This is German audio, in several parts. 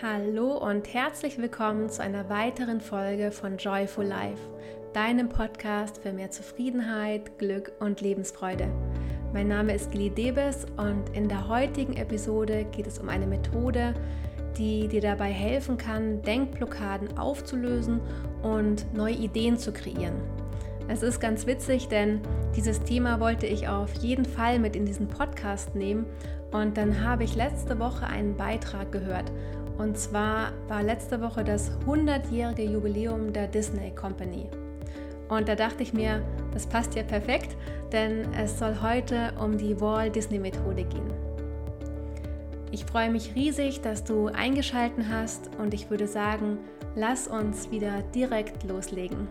Hallo und herzlich willkommen zu einer weiteren Folge von Joyful Life, deinem Podcast für mehr Zufriedenheit, Glück und Lebensfreude. Mein Name ist Gili Debes und in der heutigen Episode geht es um eine Methode, die dir dabei helfen kann, Denkblockaden aufzulösen und neue Ideen zu kreieren. Es ist ganz witzig, denn dieses Thema wollte ich auf jeden Fall mit in diesen Podcast nehmen und dann habe ich letzte Woche einen Beitrag gehört und zwar war letzte Woche das 100-jährige Jubiläum der Disney Company. Und da dachte ich mir, das passt ja perfekt, denn es soll heute um die Walt Disney Methode gehen. Ich freue mich riesig, dass du eingeschalten hast und ich würde sagen, lass uns wieder direkt loslegen.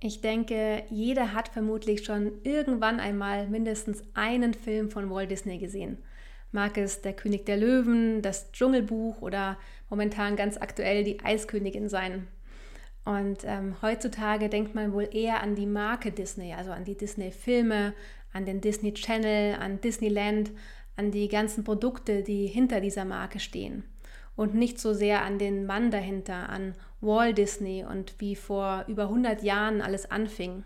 Ich denke, jeder hat vermutlich schon irgendwann einmal mindestens einen Film von Walt Disney gesehen. Mag es Der König der Löwen, das Dschungelbuch oder momentan ganz aktuell die Eiskönigin sein. Und ähm, heutzutage denkt man wohl eher an die Marke Disney, also an die Disney-Filme, an den Disney Channel, an Disneyland, an die ganzen Produkte, die hinter dieser Marke stehen und nicht so sehr an den Mann dahinter, an Walt Disney und wie vor über 100 Jahren alles anfing.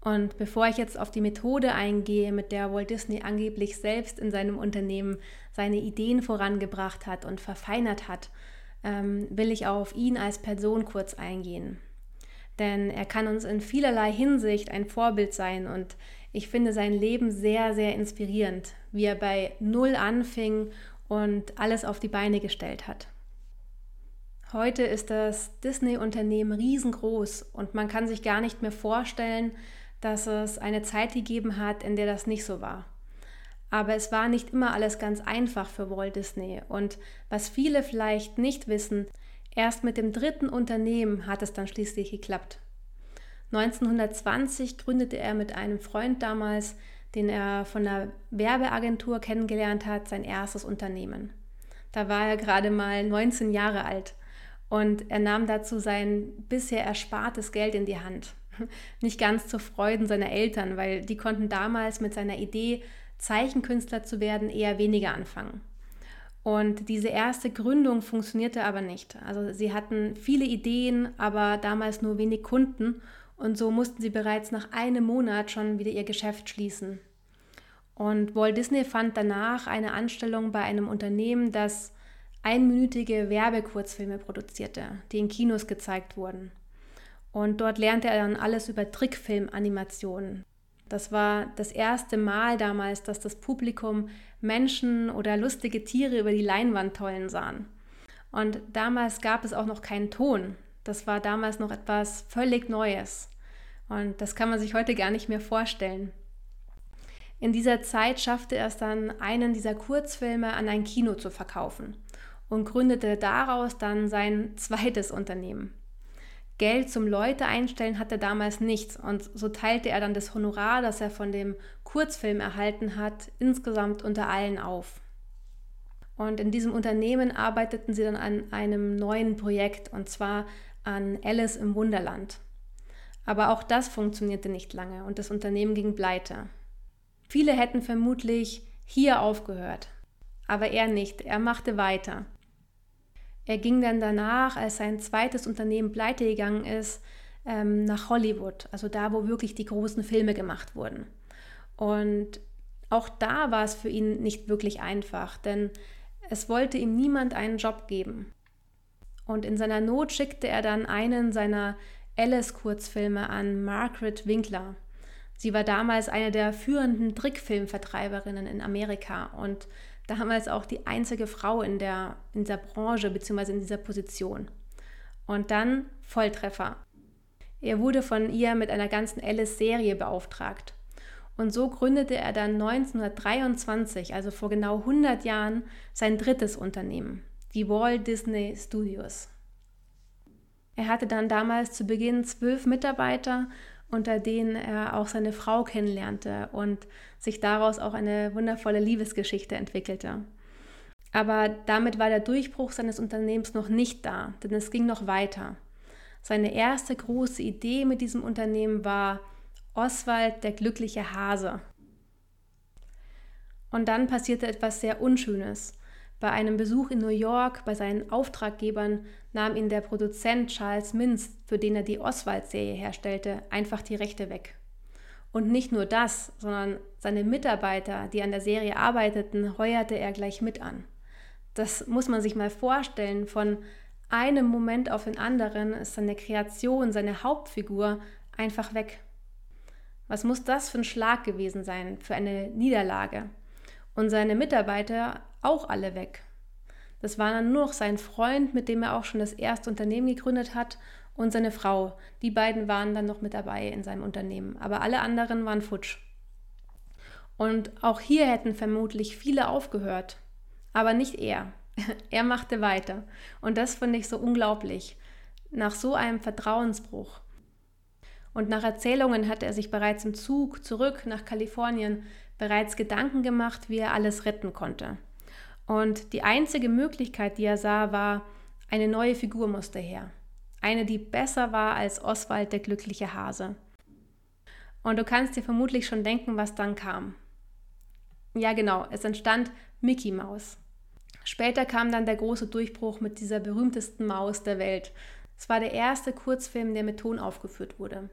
Und bevor ich jetzt auf die Methode eingehe, mit der Walt Disney angeblich selbst in seinem Unternehmen seine Ideen vorangebracht hat und verfeinert hat, ähm, will ich auf ihn als Person kurz eingehen. Denn er kann uns in vielerlei Hinsicht ein Vorbild sein und ich finde sein Leben sehr, sehr inspirierend, wie er bei Null anfing und alles auf die Beine gestellt hat. Heute ist das Disney-Unternehmen riesengroß und man kann sich gar nicht mehr vorstellen, dass es eine Zeit gegeben hat, in der das nicht so war. Aber es war nicht immer alles ganz einfach für Walt Disney. Und was viele vielleicht nicht wissen, erst mit dem dritten Unternehmen hat es dann schließlich geklappt. 1920 gründete er mit einem Freund damals den er von der Werbeagentur kennengelernt hat, sein erstes Unternehmen. Da war er gerade mal 19 Jahre alt und er nahm dazu sein bisher erspartes Geld in die Hand. Nicht ganz zur Freuden seiner Eltern, weil die konnten damals mit seiner Idee, Zeichenkünstler zu werden, eher weniger anfangen. Und diese erste Gründung funktionierte aber nicht. Also sie hatten viele Ideen, aber damals nur wenig Kunden und so mussten sie bereits nach einem Monat schon wieder ihr Geschäft schließen. Und Walt Disney fand danach eine Anstellung bei einem Unternehmen, das einminütige Werbekurzfilme produzierte, die in Kinos gezeigt wurden. Und dort lernte er dann alles über Trickfilmanimationen. Das war das erste Mal damals, dass das Publikum Menschen oder lustige Tiere über die Leinwand tollen sahen. Und damals gab es auch noch keinen Ton. Das war damals noch etwas völlig Neues. Und das kann man sich heute gar nicht mehr vorstellen. In dieser Zeit schaffte er es dann, einen dieser Kurzfilme an ein Kino zu verkaufen und gründete daraus dann sein zweites Unternehmen. Geld zum Leute einstellen hatte damals nichts und so teilte er dann das Honorar, das er von dem Kurzfilm erhalten hat, insgesamt unter allen auf. Und in diesem Unternehmen arbeiteten sie dann an einem neuen Projekt und zwar an Alice im Wunderland. Aber auch das funktionierte nicht lange und das Unternehmen ging pleite. Viele hätten vermutlich hier aufgehört, aber er nicht, er machte weiter. Er ging dann danach, als sein zweites Unternehmen pleite gegangen ist, ähm, nach Hollywood, also da, wo wirklich die großen Filme gemacht wurden. Und auch da war es für ihn nicht wirklich einfach, denn es wollte ihm niemand einen Job geben. Und in seiner Not schickte er dann einen seiner Alice-Kurzfilme an Margaret Winkler. Sie war damals eine der führenden Trickfilmvertreiberinnen in Amerika und damals auch die einzige Frau in, der, in dieser Branche bzw. in dieser Position. Und dann Volltreffer. Er wurde von ihr mit einer ganzen Alice-Serie beauftragt. Und so gründete er dann 1923, also vor genau 100 Jahren, sein drittes Unternehmen, die Walt Disney Studios. Er hatte dann damals zu Beginn zwölf Mitarbeiter, unter denen er auch seine Frau kennenlernte und sich daraus auch eine wundervolle Liebesgeschichte entwickelte. Aber damit war der Durchbruch seines Unternehmens noch nicht da, denn es ging noch weiter. Seine erste große Idee mit diesem Unternehmen war Oswald der glückliche Hase. Und dann passierte etwas sehr Unschönes. Bei einem Besuch in New York bei seinen Auftraggebern nahm ihn der Produzent Charles Mintz, für den er die Oswald-Serie herstellte, einfach die Rechte weg. Und nicht nur das, sondern seine Mitarbeiter, die an der Serie arbeiteten, heuerte er gleich mit an. Das muss man sich mal vorstellen. Von einem Moment auf den anderen ist seine Kreation, seine Hauptfigur einfach weg. Was muss das für ein Schlag gewesen sein, für eine Niederlage? Und seine Mitarbeiter auch alle weg. Das war dann nur noch sein Freund, mit dem er auch schon das erste Unternehmen gegründet hat, und seine Frau. Die beiden waren dann noch mit dabei in seinem Unternehmen, aber alle anderen waren futsch. Und auch hier hätten vermutlich viele aufgehört, aber nicht er. er machte weiter. Und das finde ich so unglaublich. Nach so einem Vertrauensbruch. Und nach Erzählungen hatte er sich bereits im Zug zurück nach Kalifornien bereits Gedanken gemacht, wie er alles retten konnte. Und die einzige Möglichkeit, die er sah, war, eine neue Figur musste her. Eine, die besser war als Oswald der glückliche Hase. Und du kannst dir vermutlich schon denken, was dann kam. Ja, genau, es entstand Mickey Mouse. Später kam dann der große Durchbruch mit dieser berühmtesten Maus der Welt. Es war der erste Kurzfilm, der mit Ton aufgeführt wurde.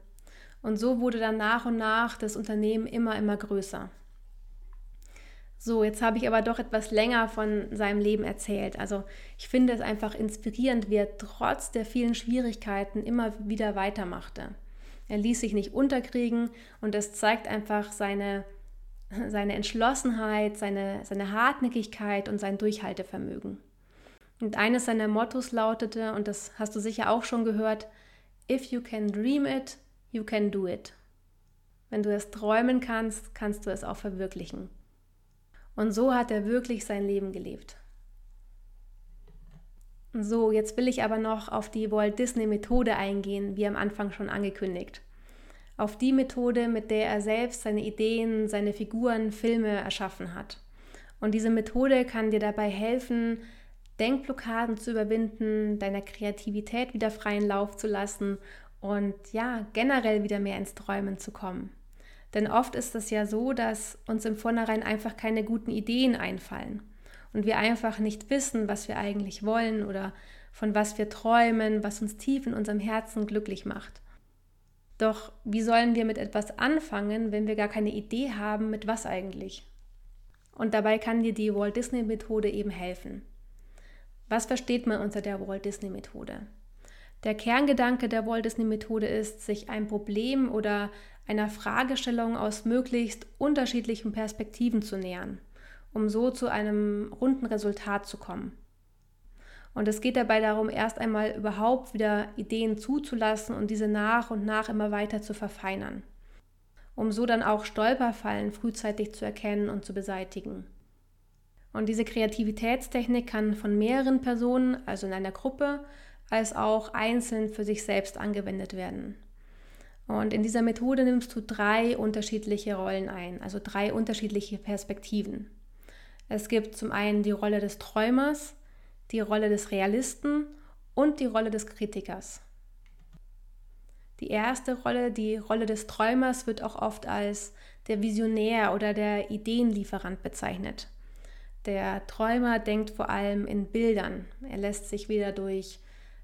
Und so wurde dann nach und nach das Unternehmen immer, immer größer. So, jetzt habe ich aber doch etwas länger von seinem Leben erzählt. Also ich finde es einfach inspirierend, wie er trotz der vielen Schwierigkeiten immer wieder weitermachte. Er ließ sich nicht unterkriegen und es zeigt einfach seine, seine Entschlossenheit, seine, seine Hartnäckigkeit und sein Durchhaltevermögen. Und eines seiner Mottos lautete, und das hast du sicher auch schon gehört, If you can dream it, you can do it. Wenn du es träumen kannst, kannst du es auch verwirklichen. Und so hat er wirklich sein Leben gelebt. So, jetzt will ich aber noch auf die Walt Disney Methode eingehen, wie am Anfang schon angekündigt. Auf die Methode, mit der er selbst seine Ideen, seine Figuren, Filme erschaffen hat. Und diese Methode kann dir dabei helfen, Denkblockaden zu überwinden, deiner Kreativität wieder freien Lauf zu lassen und ja, generell wieder mehr ins Träumen zu kommen. Denn oft ist es ja so, dass uns im Vornherein einfach keine guten Ideen einfallen und wir einfach nicht wissen, was wir eigentlich wollen oder von was wir träumen, was uns tief in unserem Herzen glücklich macht. Doch wie sollen wir mit etwas anfangen, wenn wir gar keine Idee haben, mit was eigentlich? Und dabei kann dir die Walt Disney Methode eben helfen. Was versteht man unter der Walt Disney Methode? Der Kerngedanke der Walt Disney Methode ist, sich ein Problem oder einer Fragestellung aus möglichst unterschiedlichen Perspektiven zu nähern, um so zu einem runden Resultat zu kommen. Und es geht dabei darum, erst einmal überhaupt wieder Ideen zuzulassen und diese nach und nach immer weiter zu verfeinern, um so dann auch Stolperfallen frühzeitig zu erkennen und zu beseitigen. Und diese Kreativitätstechnik kann von mehreren Personen, also in einer Gruppe, als auch einzeln für sich selbst angewendet werden. Und in dieser Methode nimmst du drei unterschiedliche Rollen ein, also drei unterschiedliche Perspektiven. Es gibt zum einen die Rolle des Träumers, die Rolle des Realisten und die Rolle des Kritikers. Die erste Rolle, die Rolle des Träumers, wird auch oft als der Visionär oder der Ideenlieferant bezeichnet. Der Träumer denkt vor allem in Bildern. Er lässt sich weder durch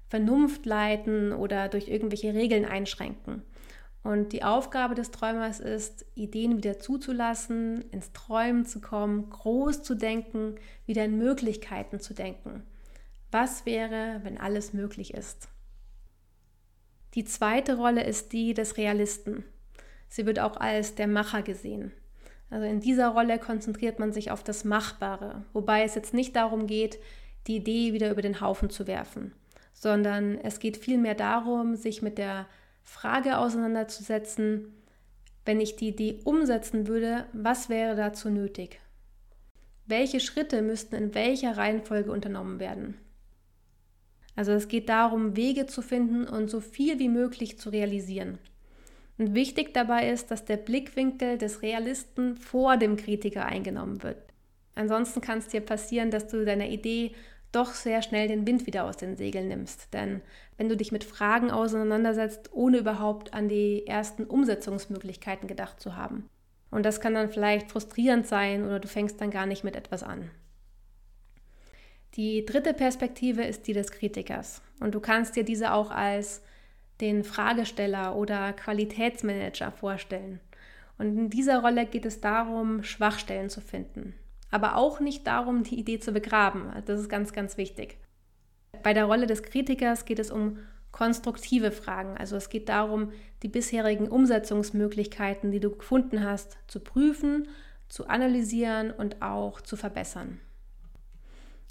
Vernunft leiten oder durch irgendwelche Regeln einschränken. Und die Aufgabe des Träumers ist, Ideen wieder zuzulassen, ins Träumen zu kommen, groß zu denken, wieder in Möglichkeiten zu denken. Was wäre, wenn alles möglich ist? Die zweite Rolle ist die des Realisten. Sie wird auch als der Macher gesehen. Also in dieser Rolle konzentriert man sich auf das Machbare, wobei es jetzt nicht darum geht, die Idee wieder über den Haufen zu werfen, sondern es geht vielmehr darum, sich mit der Frage auseinanderzusetzen, wenn ich die Idee umsetzen würde, was wäre dazu nötig? Welche Schritte müssten in welcher Reihenfolge unternommen werden? Also es geht darum, Wege zu finden und so viel wie möglich zu realisieren. Und wichtig dabei ist, dass der Blickwinkel des Realisten vor dem Kritiker eingenommen wird. Ansonsten kann es dir passieren, dass du deiner Idee doch sehr schnell den Wind wieder aus den Segeln nimmst. Denn wenn du dich mit Fragen auseinandersetzt, ohne überhaupt an die ersten Umsetzungsmöglichkeiten gedacht zu haben. Und das kann dann vielleicht frustrierend sein oder du fängst dann gar nicht mit etwas an. Die dritte Perspektive ist die des Kritikers. Und du kannst dir diese auch als den Fragesteller oder Qualitätsmanager vorstellen. Und in dieser Rolle geht es darum, Schwachstellen zu finden. Aber auch nicht darum, die Idee zu begraben. Das ist ganz, ganz wichtig. Bei der Rolle des Kritikers geht es um konstruktive Fragen. Also es geht darum, die bisherigen Umsetzungsmöglichkeiten, die du gefunden hast, zu prüfen, zu analysieren und auch zu verbessern.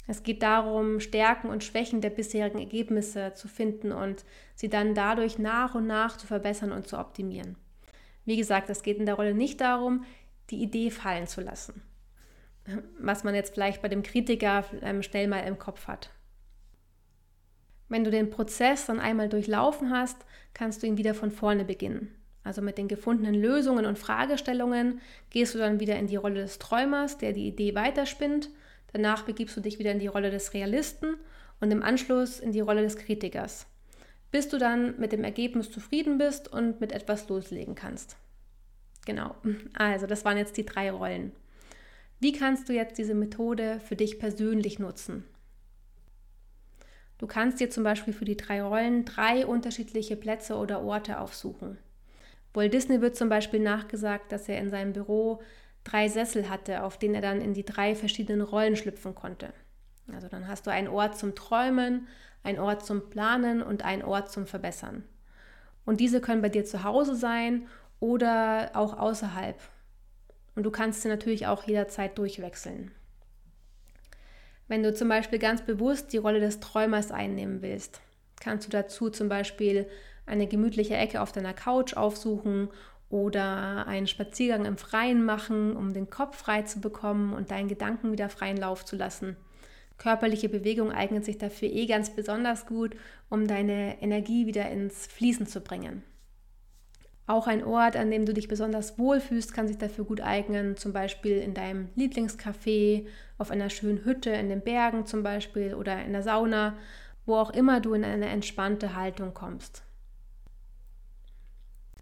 Es geht darum, Stärken und Schwächen der bisherigen Ergebnisse zu finden und sie dann dadurch nach und nach zu verbessern und zu optimieren. Wie gesagt, es geht in der Rolle nicht darum, die Idee fallen zu lassen, was man jetzt vielleicht bei dem Kritiker ähm, schnell mal im Kopf hat. Wenn du den Prozess dann einmal durchlaufen hast, kannst du ihn wieder von vorne beginnen. Also mit den gefundenen Lösungen und Fragestellungen gehst du dann wieder in die Rolle des Träumers, der die Idee weiterspinnt Danach begibst du dich wieder in die Rolle des Realisten und im Anschluss in die Rolle des Kritikers, bis du dann mit dem Ergebnis zufrieden bist und mit etwas loslegen kannst. Genau, also das waren jetzt die drei Rollen. Wie kannst du jetzt diese Methode für dich persönlich nutzen? Du kannst dir zum Beispiel für die drei Rollen drei unterschiedliche Plätze oder Orte aufsuchen. Walt Disney wird zum Beispiel nachgesagt, dass er in seinem Büro drei Sessel hatte, auf denen er dann in die drei verschiedenen Rollen schlüpfen konnte. Also dann hast du einen Ort zum Träumen, einen Ort zum Planen und einen Ort zum Verbessern. Und diese können bei dir zu Hause sein oder auch außerhalb. Und du kannst sie natürlich auch jederzeit durchwechseln. Wenn du zum Beispiel ganz bewusst die Rolle des Träumers einnehmen willst, kannst du dazu zum Beispiel eine gemütliche Ecke auf deiner Couch aufsuchen oder einen Spaziergang im Freien machen, um den Kopf frei zu bekommen und deinen Gedanken wieder freien Lauf zu lassen. Körperliche Bewegung eignet sich dafür eh ganz besonders gut, um deine Energie wieder ins Fließen zu bringen. Auch ein Ort, an dem du dich besonders wohlfühlst, kann sich dafür gut eignen, zum Beispiel in deinem Lieblingscafé, auf einer schönen Hütte in den Bergen zum Beispiel oder in der Sauna, wo auch immer du in eine entspannte Haltung kommst.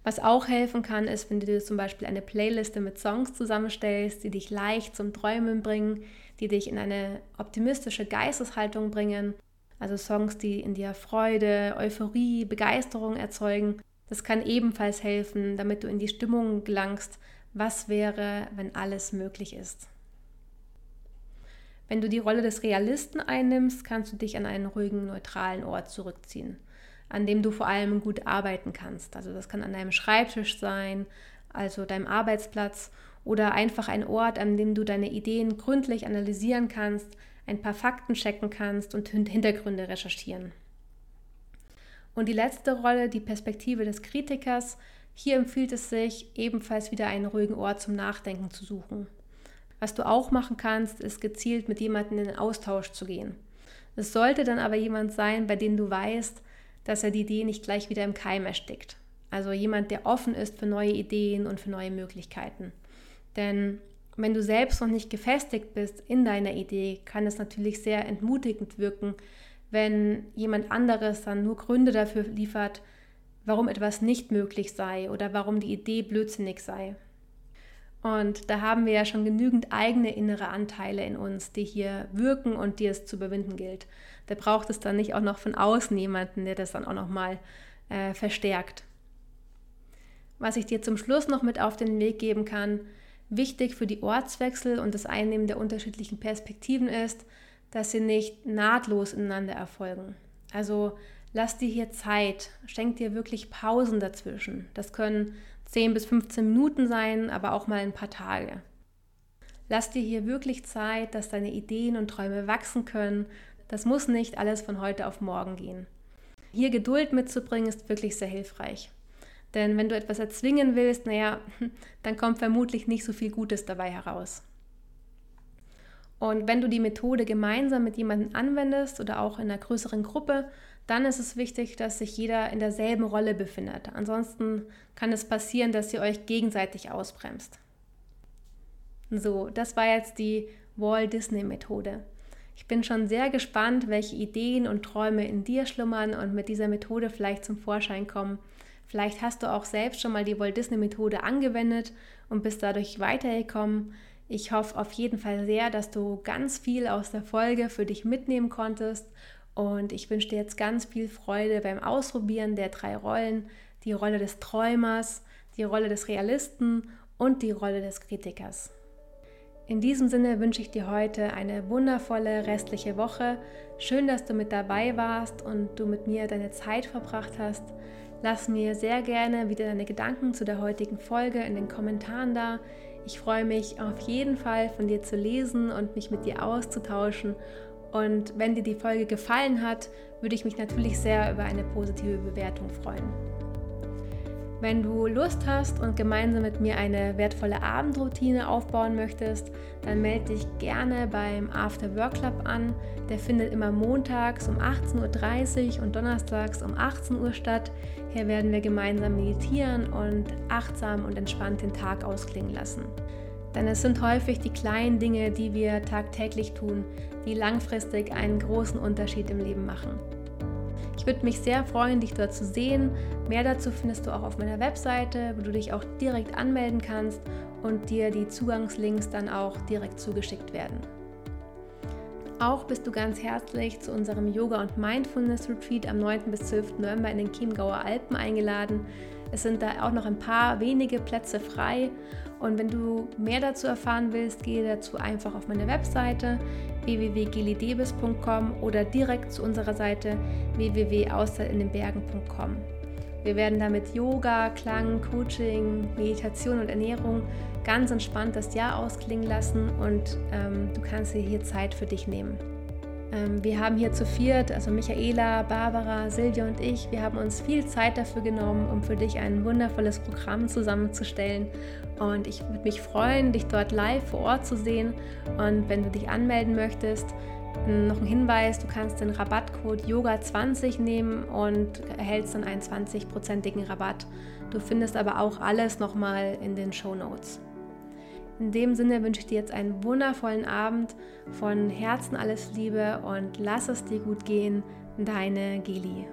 Was auch helfen kann, ist, wenn du dir zum Beispiel eine Playliste mit Songs zusammenstellst, die dich leicht zum Träumen bringen, die dich in eine optimistische Geisteshaltung bringen. Also Songs, die in dir Freude, Euphorie, Begeisterung erzeugen. Das kann ebenfalls helfen, damit du in die Stimmung gelangst, was wäre, wenn alles möglich ist. Wenn du die Rolle des Realisten einnimmst, kannst du dich an einen ruhigen, neutralen Ort zurückziehen an dem du vor allem gut arbeiten kannst. Also das kann an deinem Schreibtisch sein, also deinem Arbeitsplatz oder einfach ein Ort, an dem du deine Ideen gründlich analysieren kannst, ein paar Fakten checken kannst und Hintergründe recherchieren. Und die letzte Rolle, die Perspektive des Kritikers, hier empfiehlt es sich, ebenfalls wieder einen ruhigen Ort zum Nachdenken zu suchen. Was du auch machen kannst, ist gezielt mit jemandem in den Austausch zu gehen. Es sollte dann aber jemand sein, bei dem du weißt, dass er die Idee nicht gleich wieder im Keim erstickt. Also jemand, der offen ist für neue Ideen und für neue Möglichkeiten. Denn wenn du selbst noch nicht gefestigt bist in deiner Idee, kann es natürlich sehr entmutigend wirken, wenn jemand anderes dann nur Gründe dafür liefert, warum etwas nicht möglich sei oder warum die Idee blödsinnig sei. Und da haben wir ja schon genügend eigene innere Anteile in uns, die hier wirken und die es zu überwinden gilt. Da braucht es dann nicht auch noch von außen jemanden, der das dann auch nochmal äh, verstärkt. Was ich dir zum Schluss noch mit auf den Weg geben kann, wichtig für die Ortswechsel und das Einnehmen der unterschiedlichen Perspektiven ist, dass sie nicht nahtlos ineinander erfolgen. Also lass dir hier Zeit, schenk dir wirklich Pausen dazwischen. Das können 10 bis 15 Minuten sein, aber auch mal ein paar Tage. Lass dir hier wirklich Zeit, dass deine Ideen und Träume wachsen können. Das muss nicht alles von heute auf morgen gehen. Hier Geduld mitzubringen ist wirklich sehr hilfreich. Denn wenn du etwas erzwingen willst, naja, dann kommt vermutlich nicht so viel Gutes dabei heraus. Und wenn du die Methode gemeinsam mit jemandem anwendest oder auch in einer größeren Gruppe, dann ist es wichtig, dass sich jeder in derselben Rolle befindet. Ansonsten kann es passieren, dass ihr euch gegenseitig ausbremst. So, das war jetzt die Walt Disney Methode. Ich bin schon sehr gespannt, welche Ideen und Träume in dir schlummern und mit dieser Methode vielleicht zum Vorschein kommen. Vielleicht hast du auch selbst schon mal die Walt Disney Methode angewendet und bist dadurch weitergekommen. Ich hoffe auf jeden Fall sehr, dass du ganz viel aus der Folge für dich mitnehmen konntest und ich wünsche dir jetzt ganz viel Freude beim Ausprobieren der drei Rollen, die Rolle des Träumers, die Rolle des Realisten und die Rolle des Kritikers. In diesem Sinne wünsche ich dir heute eine wundervolle restliche Woche. Schön, dass du mit dabei warst und du mit mir deine Zeit verbracht hast. Lass mir sehr gerne wieder deine Gedanken zu der heutigen Folge in den Kommentaren da. Ich freue mich auf jeden Fall von dir zu lesen und mich mit dir auszutauschen. Und wenn dir die Folge gefallen hat, würde ich mich natürlich sehr über eine positive Bewertung freuen. Wenn du Lust hast und gemeinsam mit mir eine wertvolle Abendroutine aufbauen möchtest, dann melde dich gerne beim After Work Club an. Der findet immer montags um 18.30 Uhr und donnerstags um 18 Uhr statt. Hier werden wir gemeinsam meditieren und achtsam und entspannt den Tag ausklingen lassen. Denn es sind häufig die kleinen Dinge, die wir tagtäglich tun, die langfristig einen großen Unterschied im Leben machen. Ich würde mich sehr freuen, dich dort zu sehen. Mehr dazu findest du auch auf meiner Webseite, wo du dich auch direkt anmelden kannst und dir die Zugangslinks dann auch direkt zugeschickt werden. Auch bist du ganz herzlich zu unserem Yoga- und Mindfulness-Retreat am 9. bis 12. November in den Chiemgauer Alpen eingeladen. Es sind da auch noch ein paar wenige Plätze frei. Und wenn du mehr dazu erfahren willst, gehe dazu einfach auf meine Webseite www.gelidebis.com oder direkt zu unserer Seite www.außerindenbergen.com. Wir werden damit Yoga, Klang, Coaching, Meditation und Ernährung ganz entspannt das Jahr ausklingen lassen und ähm, du kannst dir hier Zeit für dich nehmen. Ähm, wir haben hier zu viert, also Michaela, Barbara, Silvia und ich, wir haben uns viel Zeit dafür genommen, um für dich ein wundervolles Programm zusammenzustellen. Und ich würde mich freuen, dich dort live vor Ort zu sehen. Und wenn du dich anmelden möchtest, noch ein Hinweis, du kannst den Rabattcode YOGA20 nehmen und erhältst dann einen 20-prozentigen Rabatt. Du findest aber auch alles nochmal in den Show Notes. In dem Sinne wünsche ich dir jetzt einen wundervollen Abend. Von Herzen alles Liebe und lass es dir gut gehen. Deine Geli.